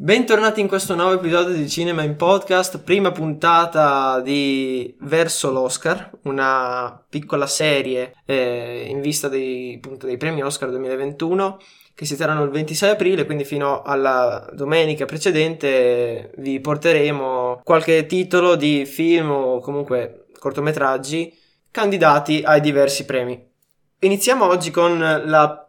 Bentornati in questo nuovo episodio di Cinema in Podcast, prima puntata di Verso l'Oscar, una piccola serie eh, in vista dei, appunto, dei premi Oscar 2021 che si terranno il 26 aprile, quindi fino alla domenica precedente vi porteremo qualche titolo di film o comunque cortometraggi candidati ai diversi premi. Iniziamo oggi con,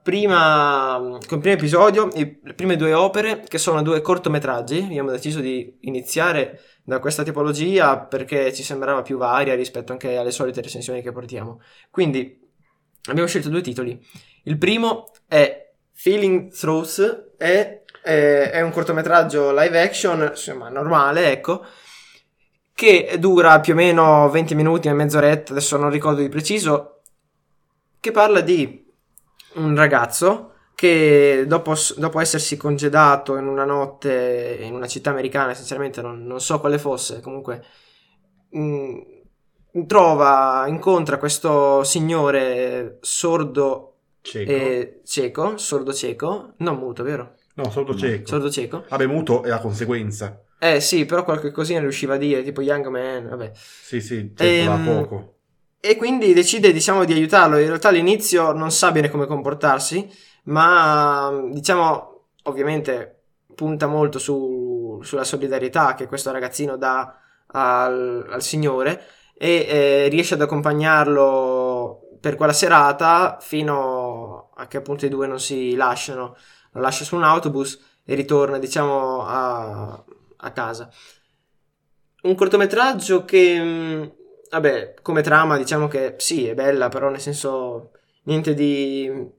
prima, con il primo episodio, le prime due opere che sono due cortometraggi. Abbiamo deciso di iniziare da questa tipologia perché ci sembrava più varia rispetto anche alle solite recensioni che portiamo. Quindi abbiamo scelto due titoli. Il primo è Feeling Truth e è, è un cortometraggio live action, insomma normale, ecco, che dura più o meno 20 minuti e mezz'oretta, adesso non ricordo di preciso, che parla di un ragazzo che dopo, dopo, essersi congedato in una notte in una città americana, sinceramente non, non so quale fosse, comunque mh, mm, trova, incontra questo signore sordo cieco. e cieco, sordo cieco, non muto, vero? No, sordo cieco. Sordo cieco. Vabbè, muto è la conseguenza. Eh sì, però qualche cosina riusciva a dire, tipo Young Man, vabbè. Sì, sì, certo, ehm, poco. E quindi decide, diciamo, di aiutarlo. In realtà all'inizio non sa bene come comportarsi, ma diciamo, ovviamente punta molto su, sulla solidarietà che questo ragazzino dà al, al Signore e eh, riesce ad accompagnarlo per quella serata fino a che appunto i due non si lasciano. Lo lascia su un autobus e ritorna, diciamo, a, a casa. Un cortometraggio che vabbè, come trama diciamo che sì, è bella, però nel senso niente di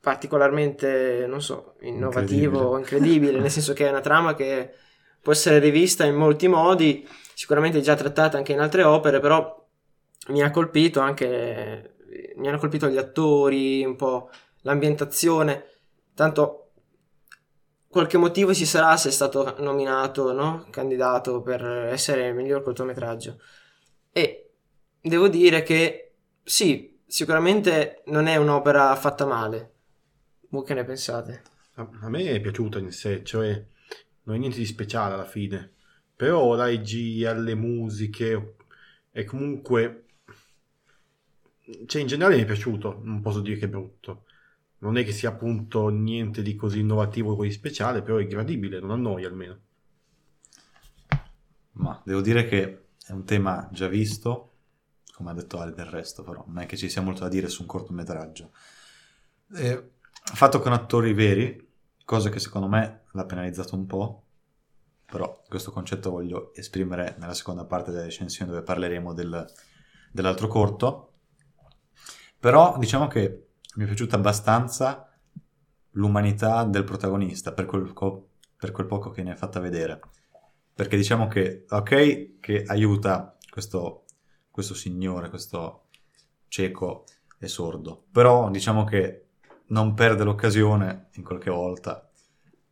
particolarmente, non so, innovativo o incredibile, nel senso che è una trama che può essere rivista in molti modi, sicuramente già trattata anche in altre opere, però mi ha colpito anche mi hanno colpito gli attori, un po' l'ambientazione, tanto qualche motivo ci sarà se è stato nominato, no? candidato per essere il miglior cortometraggio. E devo dire che sì, sicuramente non è un'opera fatta male. Voi che ne pensate? A, a me è piaciuta in sé, cioè non è niente di speciale alla fine. Però la regia, le musiche e comunque cioè in generale mi è piaciuto, non posso dire che è brutto. Non è che sia appunto niente di così innovativo o di speciale, però è gradibile, non annoia almeno. Ma devo dire che è un tema già visto, come ha detto Ale del resto, però non è che ci sia molto da dire su un cortometraggio. Eh, fatto con attori veri, cosa che secondo me l'ha penalizzato un po', però questo concetto voglio esprimere nella seconda parte della recensione dove parleremo del, dell'altro corto. Però diciamo che mi è piaciuta abbastanza l'umanità del protagonista per quel, per quel poco che ne ha fatta vedere. Perché diciamo che, ok, che aiuta questo questo signore, questo cieco e sordo. Però diciamo che non perde l'occasione in qualche volta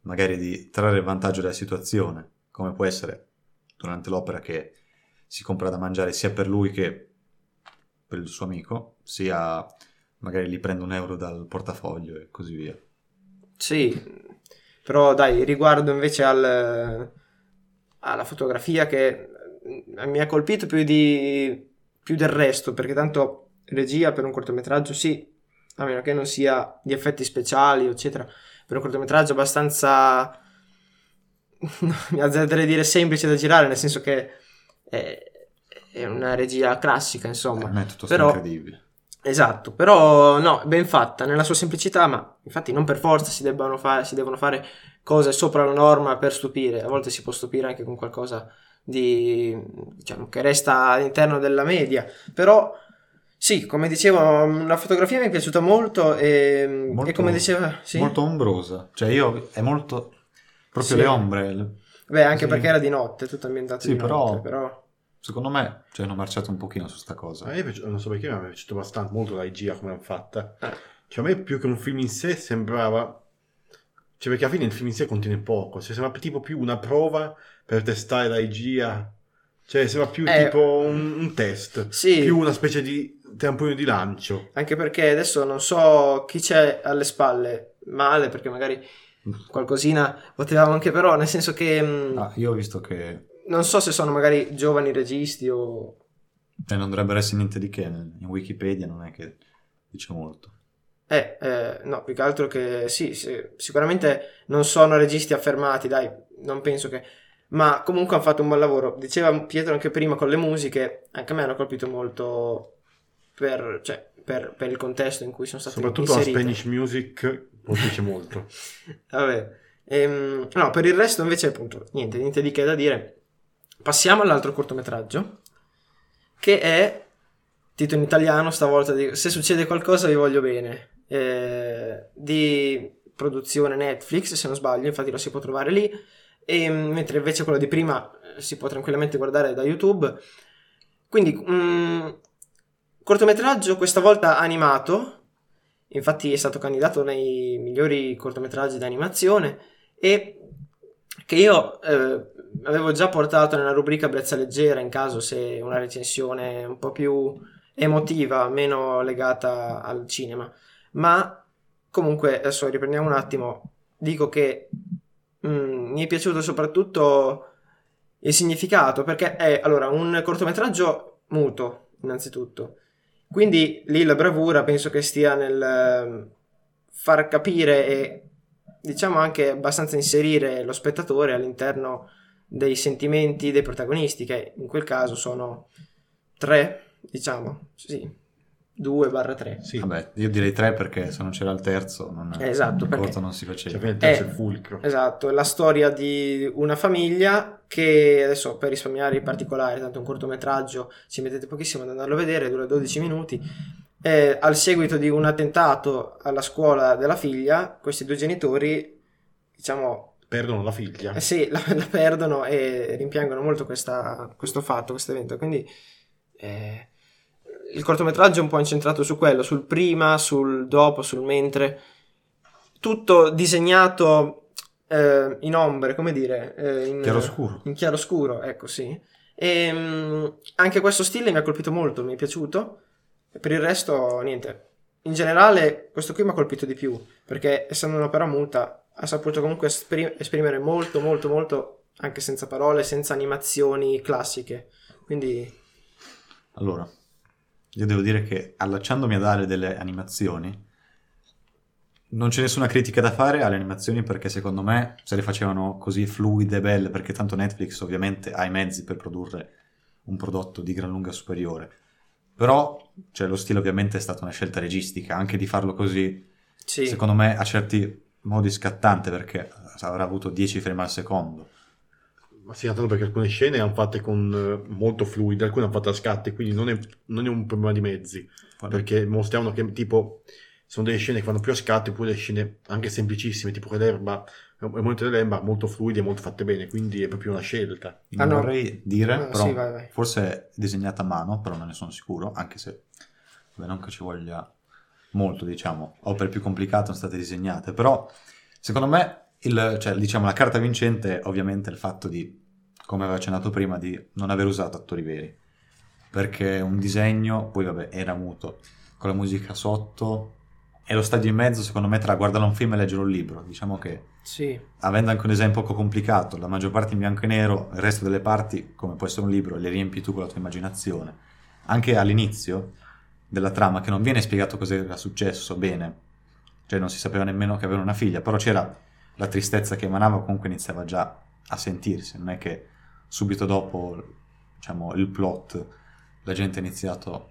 magari di trarre vantaggio della situazione, come può essere durante l'opera che si compra da mangiare sia per lui che per il suo amico, sia magari gli prende un euro dal portafoglio e così via. Sì, però dai, riguardo invece al, alla fotografia che mi ha colpito più di più del resto, perché tanto regia per un cortometraggio sì, a meno che non sia di effetti speciali, eccetera, per un cortometraggio abbastanza mi azzarderei dire semplice da girare, nel senso che è, è una regia classica, insomma. Non è tutto però, incredibile. Esatto, però no, ben fatta nella sua semplicità, ma infatti non per forza si, fare, si devono fare cose sopra la norma per stupire, a volte si può stupire anche con qualcosa di, diciamo, che resta all'interno della media, però sì, come dicevo, la fotografia mi è piaciuta molto e, molto, e come diceva... Sì? Molto ombrosa, cioè io è molto... proprio sì. le ombre. Beh, anche sì. perché era di notte, tutto ambientato sì, di però, notte, però... Secondo me ci hanno marciato un pochino su sta cosa. A me piace, non so perché, ma mi è piaciuto abbastanza, molto la regia come l'hanno fatta. Eh. Cioè a me più che un film in sé sembrava... Cioè perché alla fine il film in sé contiene poco, cioè sembra tipo più una prova per testare la regia. Cioè, sembra più eh, tipo un, un, test, sì. più una specie di trampolino di lancio. Anche perché adesso non so chi c'è alle spalle male, perché magari qualcosina potevamo anche però, nel senso che mh, Ah, io ho visto che non so se sono magari giovani registi o... cioè, non dovrebbe essere niente di che. In Wikipedia non è che dice molto. Eh, eh, no, più che altro che sì, sì, sicuramente non sono registi affermati, dai, non penso che... Ma comunque hanno fatto un buon lavoro. Diceva Pietro anche prima con le musiche, anche a me hanno colpito molto per, cioè, per, per il contesto in cui sono state Soprattutto la inserite. Spanish music colpisce molto. Vabbè. Ehm, no, per il resto invece appunto niente, niente di che da dire. Passiamo all'altro cortometraggio che è titolo in italiano stavolta di Se succede qualcosa vi voglio bene eh, di produzione Netflix se non sbaglio, infatti lo si può trovare lì e, mentre invece quello di prima eh, si può tranquillamente guardare da YouTube. Quindi mm, cortometraggio questa volta animato infatti è stato candidato nei migliori cortometraggi di animazione e che io eh, avevo già portato nella rubrica Brezza Leggera in caso se una recensione un po' più emotiva, meno legata al cinema. Ma comunque adesso riprendiamo un attimo. Dico che mm, mi è piaciuto soprattutto il significato perché è allora un cortometraggio muto, innanzitutto. Quindi lì la bravura penso che stia nel eh, far capire e diciamo anche abbastanza inserire lo spettatore all'interno dei sentimenti dei protagonisti, che in quel caso sono tre, diciamo, sì, 2 barra 3. Sì, Vabbè, io direi tre perché se non c'era il terzo, non, Esatto, il perché- non si cioè, faceva. fino al terzo Eh, il fulcro. Esatto, è la storia di una famiglia che adesso per risparmiare i particolari, tanto è un cortometraggio, ci mettete pochissimo ad andarlo a vedere, dura 12 minuti. eh, al seguito di un attentato alla scuola della figlia, questi due genitori, diciamo, Perdono la figlia. eh sì, la, la perdono e rimpiangono molto questa- questo fatto, questo evento. Quindi eh, il cortometraggio è un po' incentrato su quello, sul prima, sul dopo, sul mentre. Tutto disegnato eh, in ombre, come dire, eh, in Chiaroscuro. In chiaroscuro, ecco sì. E, mm, anche questo stile mi ha colpito molto, mi è piaciuto. Per il resto, niente. In generale, questo qui mi ha colpito di più, perché essendo un'opera muta, ha saputo comunque esprim- esprimere molto, molto, molto, anche senza parole, senza animazioni classiche. Quindi, Allora, io devo dire che allacciandomi a dare delle animazioni, non c'è nessuna critica da fare alle animazioni perché secondo me se le facevano così fluide e belle, perché tanto Netflix ovviamente ha i mezzi per produrre un prodotto di gran lunga superiore. Però, cioè, lo stile ovviamente è stata una scelta registica, anche di farlo così, sì. secondo me a certi modi scattante perché avrà avuto 10 frame al secondo. Ma sì, tanto perché alcune scene hanno fatte con eh, molto fluide, alcune hanno fatte a scatti, quindi non è, non è un problema di mezzi. Perché mostravano che tipo sono delle scene che vanno più a scatti, oppure delle scene anche semplicissime, tipo che l'erba, il momento dell'erba molto fluide e molto fatte bene, quindi è proprio una scelta. Ah, no. vorrei dire, Ah, però sì, vai, vai. forse è disegnata a mano, però non ne sono sicuro, anche se vabbè, non che ci voglia molto, diciamo, opere più complicate sono state disegnate, però secondo me il- cioè, diciamo, la carta vincente è ovviamente il fatto di, come avevo accennato prima, di non aver usato attori veri, perché un disegno, poi vabbè, era muto, con la musica sotto, e lo stadio in mezzo, secondo me, tra guardare un film e leggere un libro, diciamo che Sì, avendo anche un esempio poco complicato, la maggior parte in bianco e nero, il resto delle parti, come può essere un libro, le riempi tu con la tua immaginazione. Anche all'inizio della trama, che non viene spiegato cosa era successo bene, cioè non si sapeva nemmeno che aveva una figlia, però c'era la tristezza che emanava, comunque iniziava già a sentirsi, non è che subito dopo, diciamo, il plot, la gente ha iniziato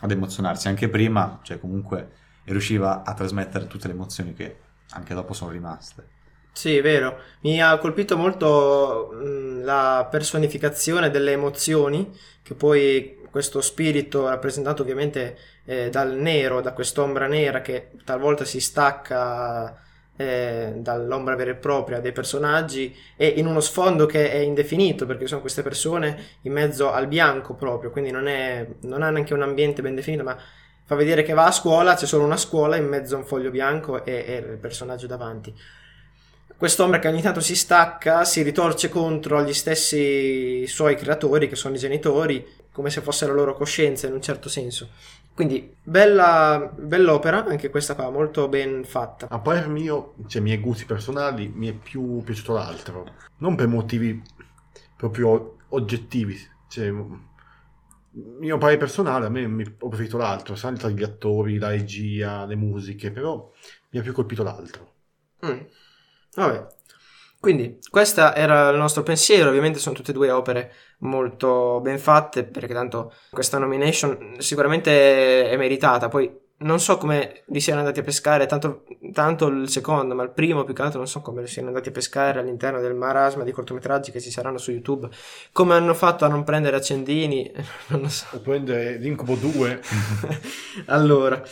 ad emozionarsi, anche prima, cioè comunque riusciva a trasmettere tutte le emozioni che anche dopo sono rimaste. Sì, è vero. Mi ha colpito molto mh, la personificazione delle emozioni, che poi questo spirito rappresentato ovviamente eh, dal nero, da quest'ombra nera che talvolta si stacca eh, dall'ombra vera e propria dei personaggi e in uno sfondo che è indefinito perché sono queste persone in mezzo al bianco proprio, quindi non, è, non ha neanche un ambiente ben definito, ma fa vedere che va a scuola, c'è solo una scuola in mezzo a un foglio bianco e, e il personaggio davanti. Quest'ombra che ogni tanto si stacca, si ritorce contro gli stessi suoi creatori, che sono i genitori, come se fosse la loro coscienza in un certo senso. Quindi, bella, bell'opera, anche questa qua, molto ben fatta. A parer mio, cioè, i miei gusti personali, mi è più piaciuto l'altro. Non per motivi proprio oggettivi. Cioè, mio parere personale, a me mi, ho preferito l'altro, sai, tra gli attori, la regia, le musiche, però mi ha più colpito l'altro. Mm. Vabbè. Quindi, questo era il nostro pensiero. Ovviamente sono tutte e due opere molto ben fatte, perché tanto questa nomination sicuramente è meritata. Poi non so come li siano andati a pescare, tanto, tanto, il secondo, ma il primo più che altro non so come li siano andati a pescare all'interno del marasma di cortometraggi che ci saranno su YouTube. Come hanno fatto a non prendere accendini? Non lo so. O prendere l'incubo 2. allora.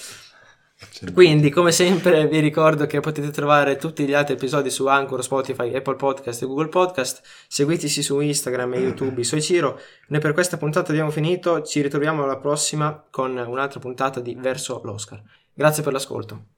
Quindi, come sempre, vi ricordo che potete trovare tutti gli altri episodi su Anchor, Spotify, Apple Podcast e Google Podcast. Seguiteci su Instagram e YouTube, Soy Ciro. Noi per questa puntata abbiamo finito. Ci ritroviamo alla prossima con un'altra puntata di Verso l'Oscar. Grazie per l'ascolto.